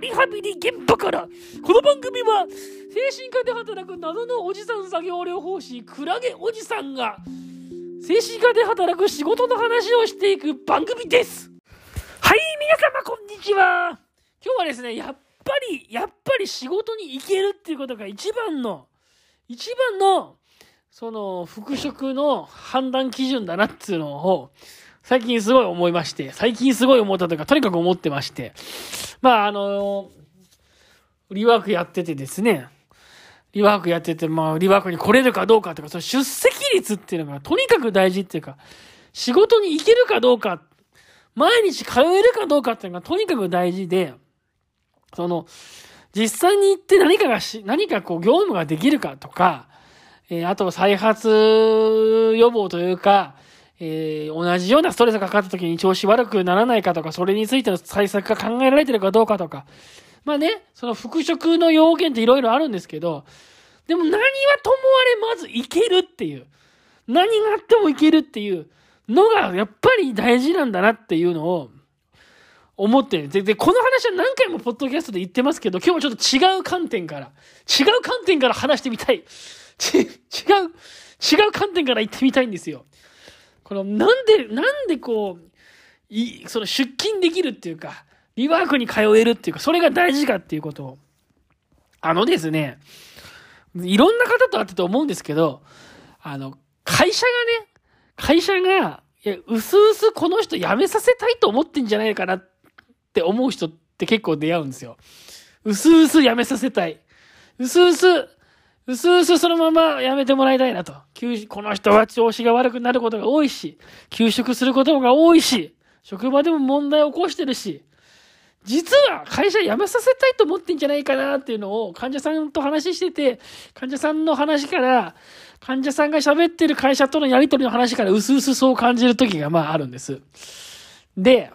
リハビリ現場からこの番組は精神科で働く謎のおじさん作業療法士クラゲおじさんが精神科で働く仕事の話をしていく番組です。はい皆様こんにちは。今日はですねやっぱりやっぱり仕事に行けるっていうことが一番の一番のその復職の判断基準だなっていうのを最近すごい思いまして、最近すごい思ったというか、とにかく思ってまして、まあ、あの、リワークやっててですね、リワークやってて、まあ、リワークに来れるかどうかとか、その出席率っていうのがとにかく大事っていうか、仕事に行けるかどうか、毎日通えるかどうかっていうのがとにかく大事で、その、実際に行って何かがし、何かこう業務ができるかとか、えー、あと再発予防というか、えー、同じようなストレスがかかった時に調子悪くならないかとか、それについての対策が考えられてるかどうかとか。まあね、その復職の要件っていろいろあるんですけど、でも何はともあれまずいけるっていう。何があってもいけるっていうのがやっぱり大事なんだなっていうのを思ってる。で、でこの話は何回もポッドキャストで言ってますけど、今日はちょっと違う観点から、違う観点から話してみたい。ち、違う、違う観点から言ってみたいんですよ。この、なんで、なんでこう、い、その出勤できるっていうか、リワークに通えるっていうか、それが大事かっていうことを。あのですね、いろんな方と会ってて思うんですけど、あの、会社がね、会社が、いや、うすうすこの人辞めさせたいと思ってんじゃないかなって思う人って結構出会うんですよ。うすうす辞めさせたい。うすうすうすうすそのままやめてもらいたいなと。この人は調子が悪くなることが多いし、休職することが多いし、職場でも問題を起こしてるし、実は会社辞めさせたいと思ってんじゃないかなっていうのを患者さんと話してて、患者さんの話から、患者さんが喋ってる会社とのやりとりの話からうすうすそう感じる時がまああるんです。で、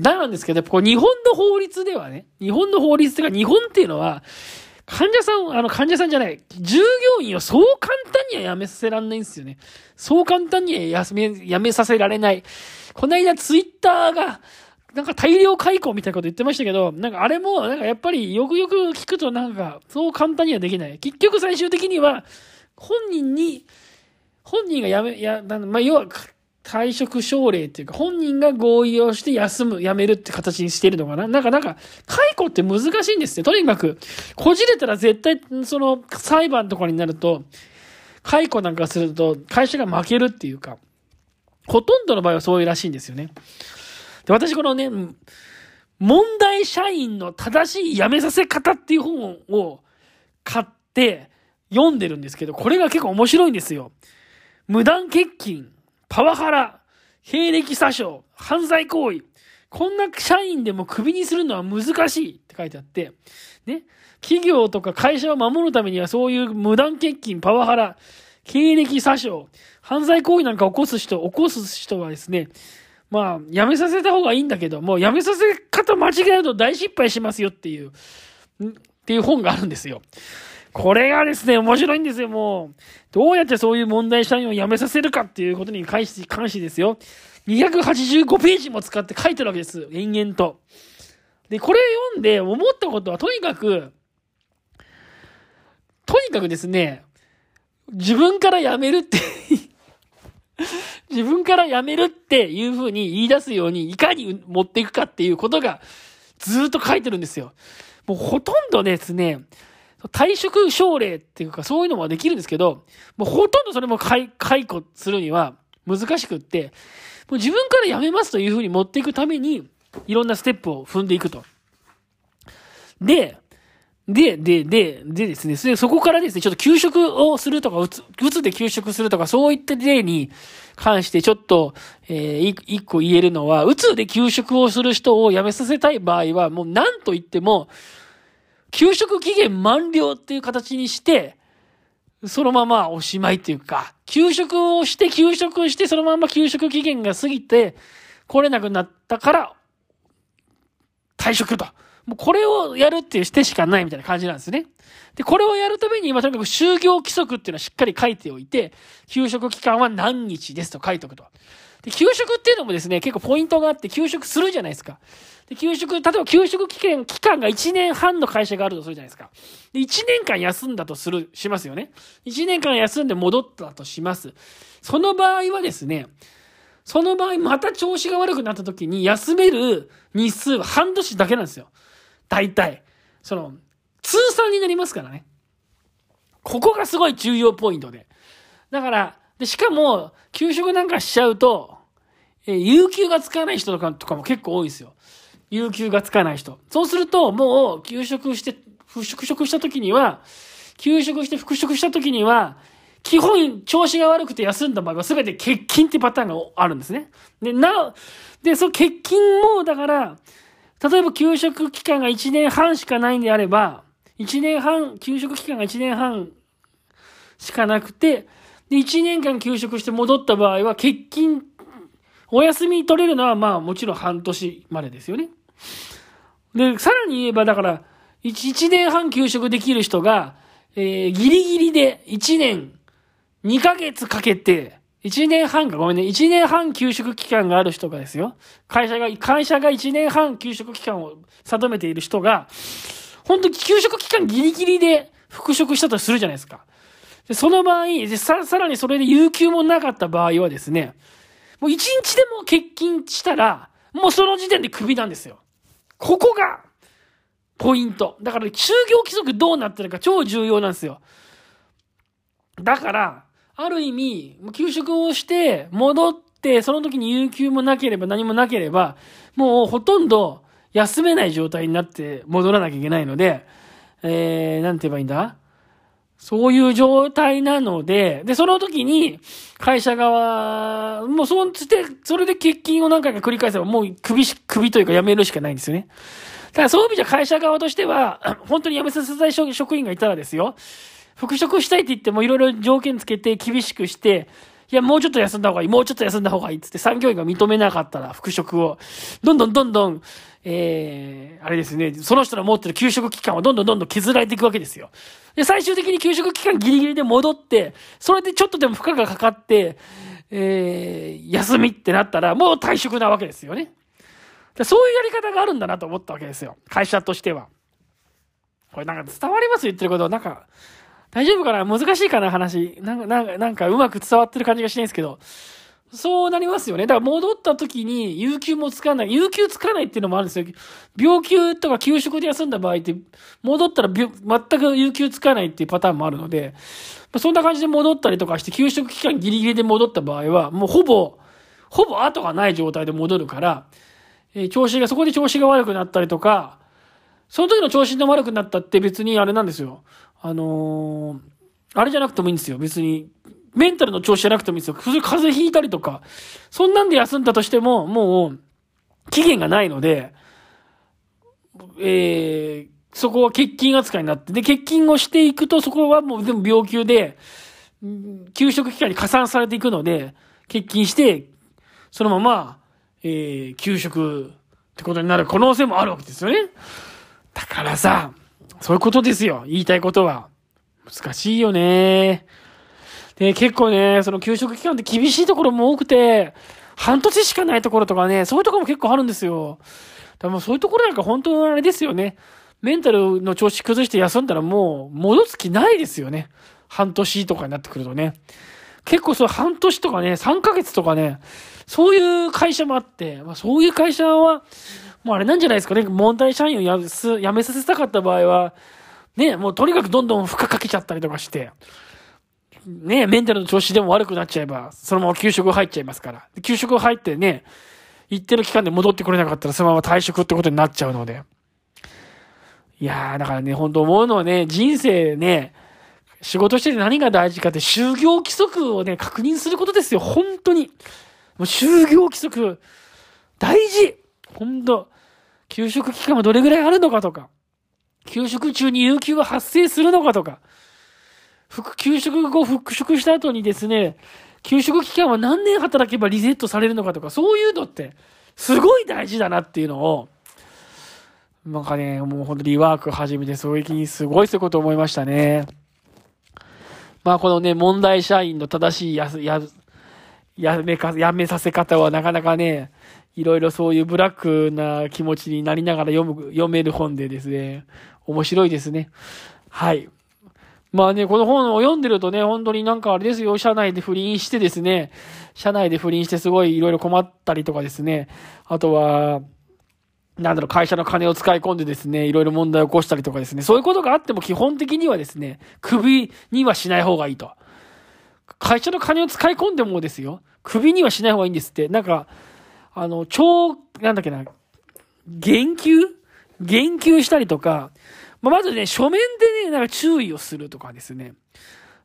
だなんですけど、こう日本の法律ではね、日本の法律というか日本っていうのは、患者さん、あの、患者さんじゃない、従業員をそう簡単には辞めさせられないんですよね。そう簡単には辞め、辞めさせられない。この間ツイッターが、なんか大量解雇みたいなこと言ってましたけど、なんかあれも、なんかやっぱりよくよく聞くとなんか、そう簡単にはできない。結局最終的には、本人に、本人が辞め、や、まあ、要は、退職奨励っていうか、本人が合意をして休む、辞めるって形にしてるのかな？なんか、なんか、解雇って難しいんですね。とにかく、こじれたら絶対、その、裁判とかになると、解雇なんかすると、会社が負けるっていうか、ほとんどの場合はそういうらしいんですよね。で、私このね、問題社員の正しい辞めさせ方っていう本を買って読んでるんですけど、これが結構面白いんですよ。無断欠勤。パワハラ、兵歴詐称、犯罪行為、こんな社員でもクビにするのは難しいって書いてあって、ね。企業とか会社を守るためにはそういう無断欠勤、パワハラ、経歴詐称、犯罪行為なんか起こす人、起こす人はですね、まあ、やめさせた方がいいんだけど、もうやめさせ方間違えると大失敗しますよっていう、っていう本があるんですよ。これがですね、面白いんですよ、もう。どうやってそういう問題社員を辞めさせるかっていうことに関して関してですよ。285ページも使って書いてるわけです。延々と。で、これ読んで思ったことは、とにかく、とにかくですね、自分から辞めるって 自分から辞めるっていう風に言い出すように、いかに持っていくかっていうことが、ずっと書いてるんですよ。もうほとんどですね、退職奨励っていうかそういうのもできるんですけど、もうほとんどそれも解解雇するには難しくって、もう自分から辞めますというふうに持っていくために、いろんなステップを踏んでいくと。で、で、で、で、でですね、そこからですね、ちょっと休職をするとか、うつ、うつで休職するとか、そういった例に関してちょっと、えー、一個言えるのは、うつで休職をする人を辞めさせたい場合は、もう何と言っても、給食期限満了っていう形にして、そのままおしまいっていうか、給食をして、給食して、そのまま給食期限が過ぎて、来れなくなったから、退職と。もうこれをやるっていうしてしかないみたいな感じなんですね。で、これをやるために、まあ、とにかく就業規則っていうのはしっかり書いておいて、給食期間は何日ですと書いておくと。で、給食っていうのもですね、結構ポイントがあって、給食するじゃないですか。で、給食、例えば給食期間、期間が1年半の会社があるとするじゃないですか。で、1年間休んだとする、しますよね。1年間休んで戻ったとします。その場合はですね、その場合また調子が悪くなった時に休める日数は半年だけなんですよ。大体。その、通算になりますからね。ここがすごい重要ポイントで。だから、で、しかも、給食なんかしちゃうと、えー、有給がつかない人とか、とかも結構多いですよ。有給がつかない人。そうすると、もう、休職して、復職した時には、休職して復職した時には、基本、調子が悪くて休んだ場合は全て欠勤ってパターンがあるんですね。で、な、で、その欠勤も、だから、例えば休職期間が1年半しかないんであれば、1年半、休職期間が1年半しかなくて、で、1年間休職して戻った場合は、欠勤お休み取れるのはまあもちろん半年までですよね。で、さらに言えばだから、1, 年半休職できる人が、えー、ギリギリで1年2ヶ月かけて、1年半か、ごめんね、1年半休職期間がある人がですよ。会社が、会社が1年半休職期間を定めている人が、本当に休職期間ギリギリで復職したとするじゃないですか。でその場合でさ、さらにそれで有給もなかった場合はですね、もう一日でも欠勤したら、もうその時点でクビなんですよ。ここが、ポイント。だから、就業規則どうなってるか超重要なんですよ。だから、ある意味、休職をして、戻って、その時に有給もなければ何もなければ、もうほとんど休めない状態になって戻らなきゃいけないので、えー、なんて言えばいいんだ？そういう状態なので、で、その時に、会社側、もうそうして、それで欠勤を何回か繰り返せば、もう首、首というか辞めるしかないんですよね。だからそういう意味じゃ会社側としては、本当に辞めさせたい職員がいたらですよ、復職したいって言ってもいろいろ条件つけて厳しくして、いや、もうちょっと休んだ方がいい、もうちょっと休んだ方がいいつって産業医が認めなかったら復職を、どんどんどんどん、えー、あれですね、その人の持ってる給食期間はどんどんどんどん削られていくわけですよ。で、最終的に給食期間ギリギリで戻って、それでちょっとでも負荷がかかって、えー、休みってなったら、もう退職なわけですよね。そういうやり方があるんだなと思ったわけですよ。会社としては。これなんか伝わります？言ってること。なんか、大丈夫かな？難しいかな？話。なんか、なんか、なんかうまく伝わってる感じがしないんですけど。そうなりますよね。だから戻った時に、有給もつかない。有給つかないっていうのもあるんですよ。病休とか休職で休んだ場合って、戻ったら全く有給つかないっていうパターンもあるので、そんな感じで戻ったりとかして、休職期間ギリギリで戻った場合は、もうほぼ、ほぼ後がない状態で戻るから、えー、調子が、そこで調子が悪くなったりとか、その時の調子が悪くなったって別にあれなんですよ。あのー、あれじゃなくてもいいんですよ。別に、メンタルの調子じゃなくてもいいんですよ。風邪ひいたりとか、そんなんで休んだとしても、もう、期限がないので、えー、そこは欠勤扱いになって、で、欠勤をしていくと、そこはもう全部病休で、休職期間に加算されていくので、欠勤して、そのまま、えー、休職ってことになる可能性もあるわけですよね。だからさ、そういうことですよ。言いたいことは。難しいよね。で、結構ね、その給食期間って厳しいところも多くて、半年しかないところとかね、そういうところも結構あるんですよ。でもそういうところなんか本当あれですよね。メンタルの調子崩して休んだらもう戻す気ないですよね。半年とかになってくるとね。結構そう半年とかね、3ヶ月とかね、そういう会社もあって、まあそういう会社は、もうあれなんじゃないですかね。問題社員をやす辞めさせたかった場合は、ね、もうとにかくどんどん負荷かけちゃったりとかして、ね、メンタルの調子でも悪くなっちゃえば、そのまま給食入っちゃいますから。給食入ってね、一定の期間で戻ってこれなかったらそのまま退職ってことになっちゃうので。いやー、だからね、本当思うのはね、人生ね、仕事してて何が大事かって就業規則をね、確認することですよ。本当に。もう就業規則、大事本当給食期間はどれぐらいあるのかとか、給食中に有給が発生するのかとか、給食後復職した後にですね、給食期間は何年働けばリセットされるのかとか、そういうのって、すごい大事だなっていうのを、なんかね、もうほんとリワーク始めて、そういう気にすごいそういうこと思いましたね。まあこのね、問題社員の正しいやす、や、やめか、やめさせ方はなかなかね、いろいろそういうブラックな気持ちになりながら読む、読める本でですね、面白いですね。はい。まあね、この本を読んでるとね、本当になんかあれですよ、社内で不倫してですね、社内で不倫してすごいいろいろ困ったりとかですね、あとは、なんだろう、会社の金を使い込んでですね、いろいろ問題を起こしたりとかですね、そういうことがあっても基本的にはですね、首にはしない方がいいと。会社の金を使い込んでもですよ、首にはしない方がいいんですって。なんか、あの、超、なんだっけな、言及言及したりとか、まあ、まずね、書面でね、なんか注意をするとかですね。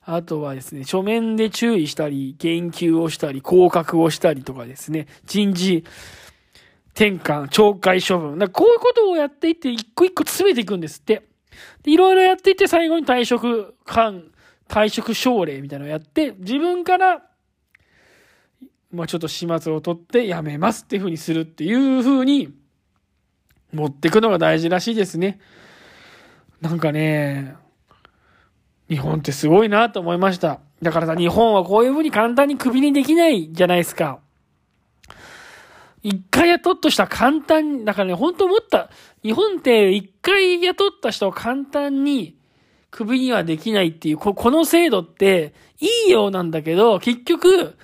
あとはですね、書面で注意したり、言及をしたり、降格をしたりとかですね、人事、転換、懲戒処分。こういうことをやっていって、一個一個詰めていくんですって。いろいろやっていって、最後に退職官、退職奨励みたいなのをやって、自分から、まあちょっと始末を取って辞めますっていうふうにするっていうふうに、持っていくのが大事らしいですね。なんかね、日本ってすごいなと思いました。だからさ、日本はこういうふうに簡単にクビにできないじゃないですか。一回雇っとした簡単にだからね、本当思った。日本って一回雇った人を簡単にクビにはできないっていう、ここの制度っていいようなんだけど、結局、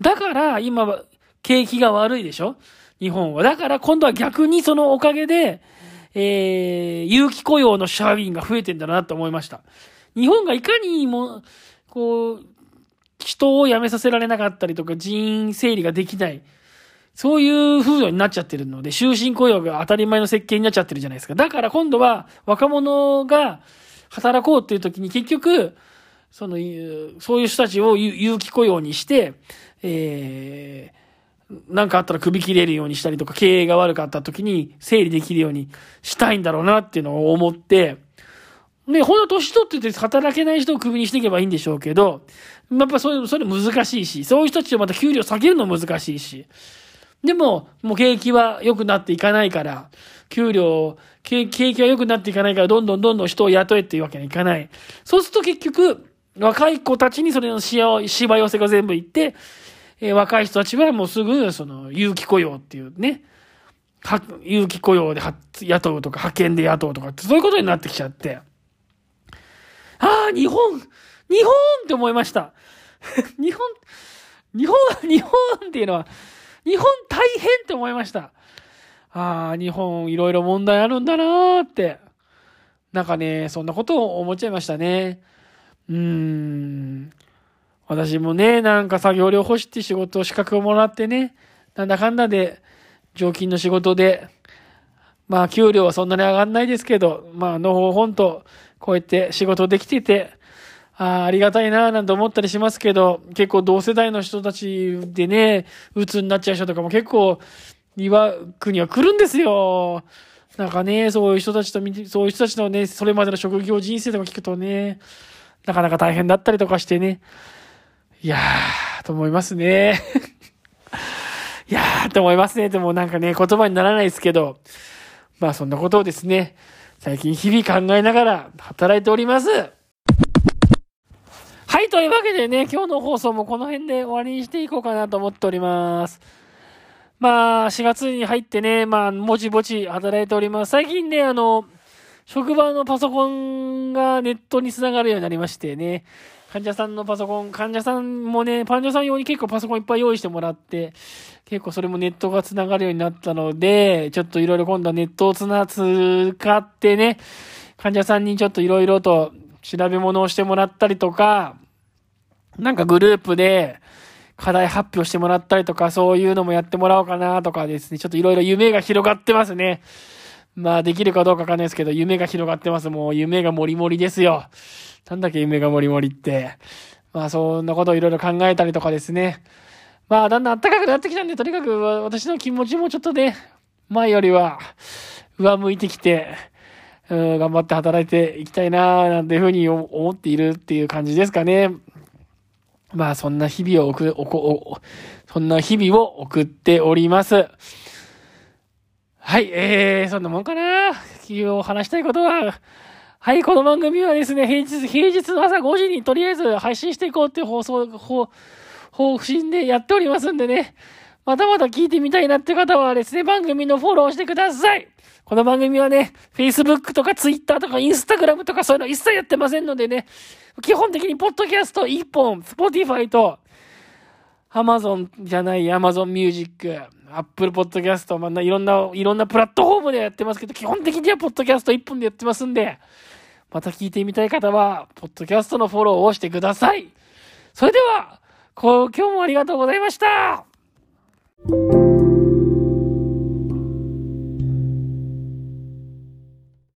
だから今、景気が悪いでしょ？日本は。だから今度は逆にそのおかげで、えー、有期雇用の社員が増えてんだなと思いました。日本がいかにも、こう、人を辞めさせられなかったりとか、人員整理ができない。そういう風土になっちゃってるので、終身雇用が当たり前の設計になっちゃってるじゃないですか。だから今度は若者が働こうっていう時に結局、その、そういう人たちを有期雇用にして、えー、なんかあったら首切れるようにしたりとか、経営が悪かった時に整理できるようにしたいんだろうなっていうのを思って、ね、ほんと年取ってて働けない人を首にしていけばいいんでしょうけど、やっぱそれ、それ難しいし、そういう人たちをまた給料下げるの難しいし、でも、もう景気は良くなっていかないから、給料、景気は良くなっていかないから、どんどんどんどん人を雇えっていうわけにはいかない。そうすると結局、若い子たちにそれのしわ、しわ寄せが全部いって、えー、若い人たちはもうすぐ、その、有期雇用っていうね、は、有期雇用で雇うとか、派遣で雇うとかって、そういうことになってきちゃって。ああ、日本日本って思いました。日本、日本、日本っていうのは、日本大変って思いました。ああ、日本いろいろ問題あるんだなーって。なんかね、そんなことを思っちゃいましたね。うーん。私もね、なんか作業療法士って仕事、資格をもらってね、なんだかんだで、常勤の仕事で、まあ、給料はそんなに上がんないですけど、まあ、のほほんと、こうやって仕事できてて、ああ、りがたいなぁなんて思ったりしますけど、結構同世代の人たちでね、鬱になっちゃう人とかも結構、岩国は来るんですよ。なんかね、そういう人たちと、そういう人たちのね、それまでの職業人生とか聞くとね、なかなか大変だったりとかしてね。いやー、と思いますね。いやー、と思いますね。でもなんかね、言葉にならないですけど、まあそんなことをですね、最近日々考えながら働いております。はい、というわけでね、今日の放送もこの辺で終わりにしていこうかなと思っております。まあ、4月に入ってね、まあ、ぼちぼち働いております。最近ね、あの、職場のパソコンがネットにつながるようになりましてね、患者さんのパソコン、患者さんもね、患者さん用に結構パソコンいっぱい用意してもらって、結構それもネットがつながるようになったので、ちょっといろいろ今度はネットをつな、使ってね、患者さんにちょっといろいろと調べ物をしてもらったりとか、なんかグループで課題発表してもらったりとか、そういうのもやってもらおうかなとかですね、ちょっといろいろ夢が広がってますね。まあできるかどうかわかんないですけど、夢が広がってます。もう夢がもりもりですよ。なんだっけ夢がもりもりって。まあそんなことをいろいろ考えたりとかですね。まあだんだん暖かくなってきたんで、とにかく私の気持ちもちょっとね、前よりは上向いてきて、うん頑張って働いていきたいななんていうふうに思っているっていう感じですかね。まあそんな日々を送、おこ、おそんな日々を送っております。はい、えー、そんなもんかな？今日話したいことは、はい、この番組はですね、平日、平日の朝5時にとりあえず配信していこうっていう放送、方、方針でやっておりますんでね、またまた聞いてみたいなって方はですね、番組のフォローしてください。この番組はね、Facebook とか Twitter とか Instagram とかそういうの一切やってませんのでね、基本的にポッドキャスト1本、Spotify と Amazon じゃない Amazon Music、Apple Podcast、まあ、いろんな、いろんなプラットフォームでやってますけど、基本的にはポッドキャスト1本でやってますんで、また聞いてみたい方は、ポッドキャストのフォローをしてください。それでは、今日もありがとうございました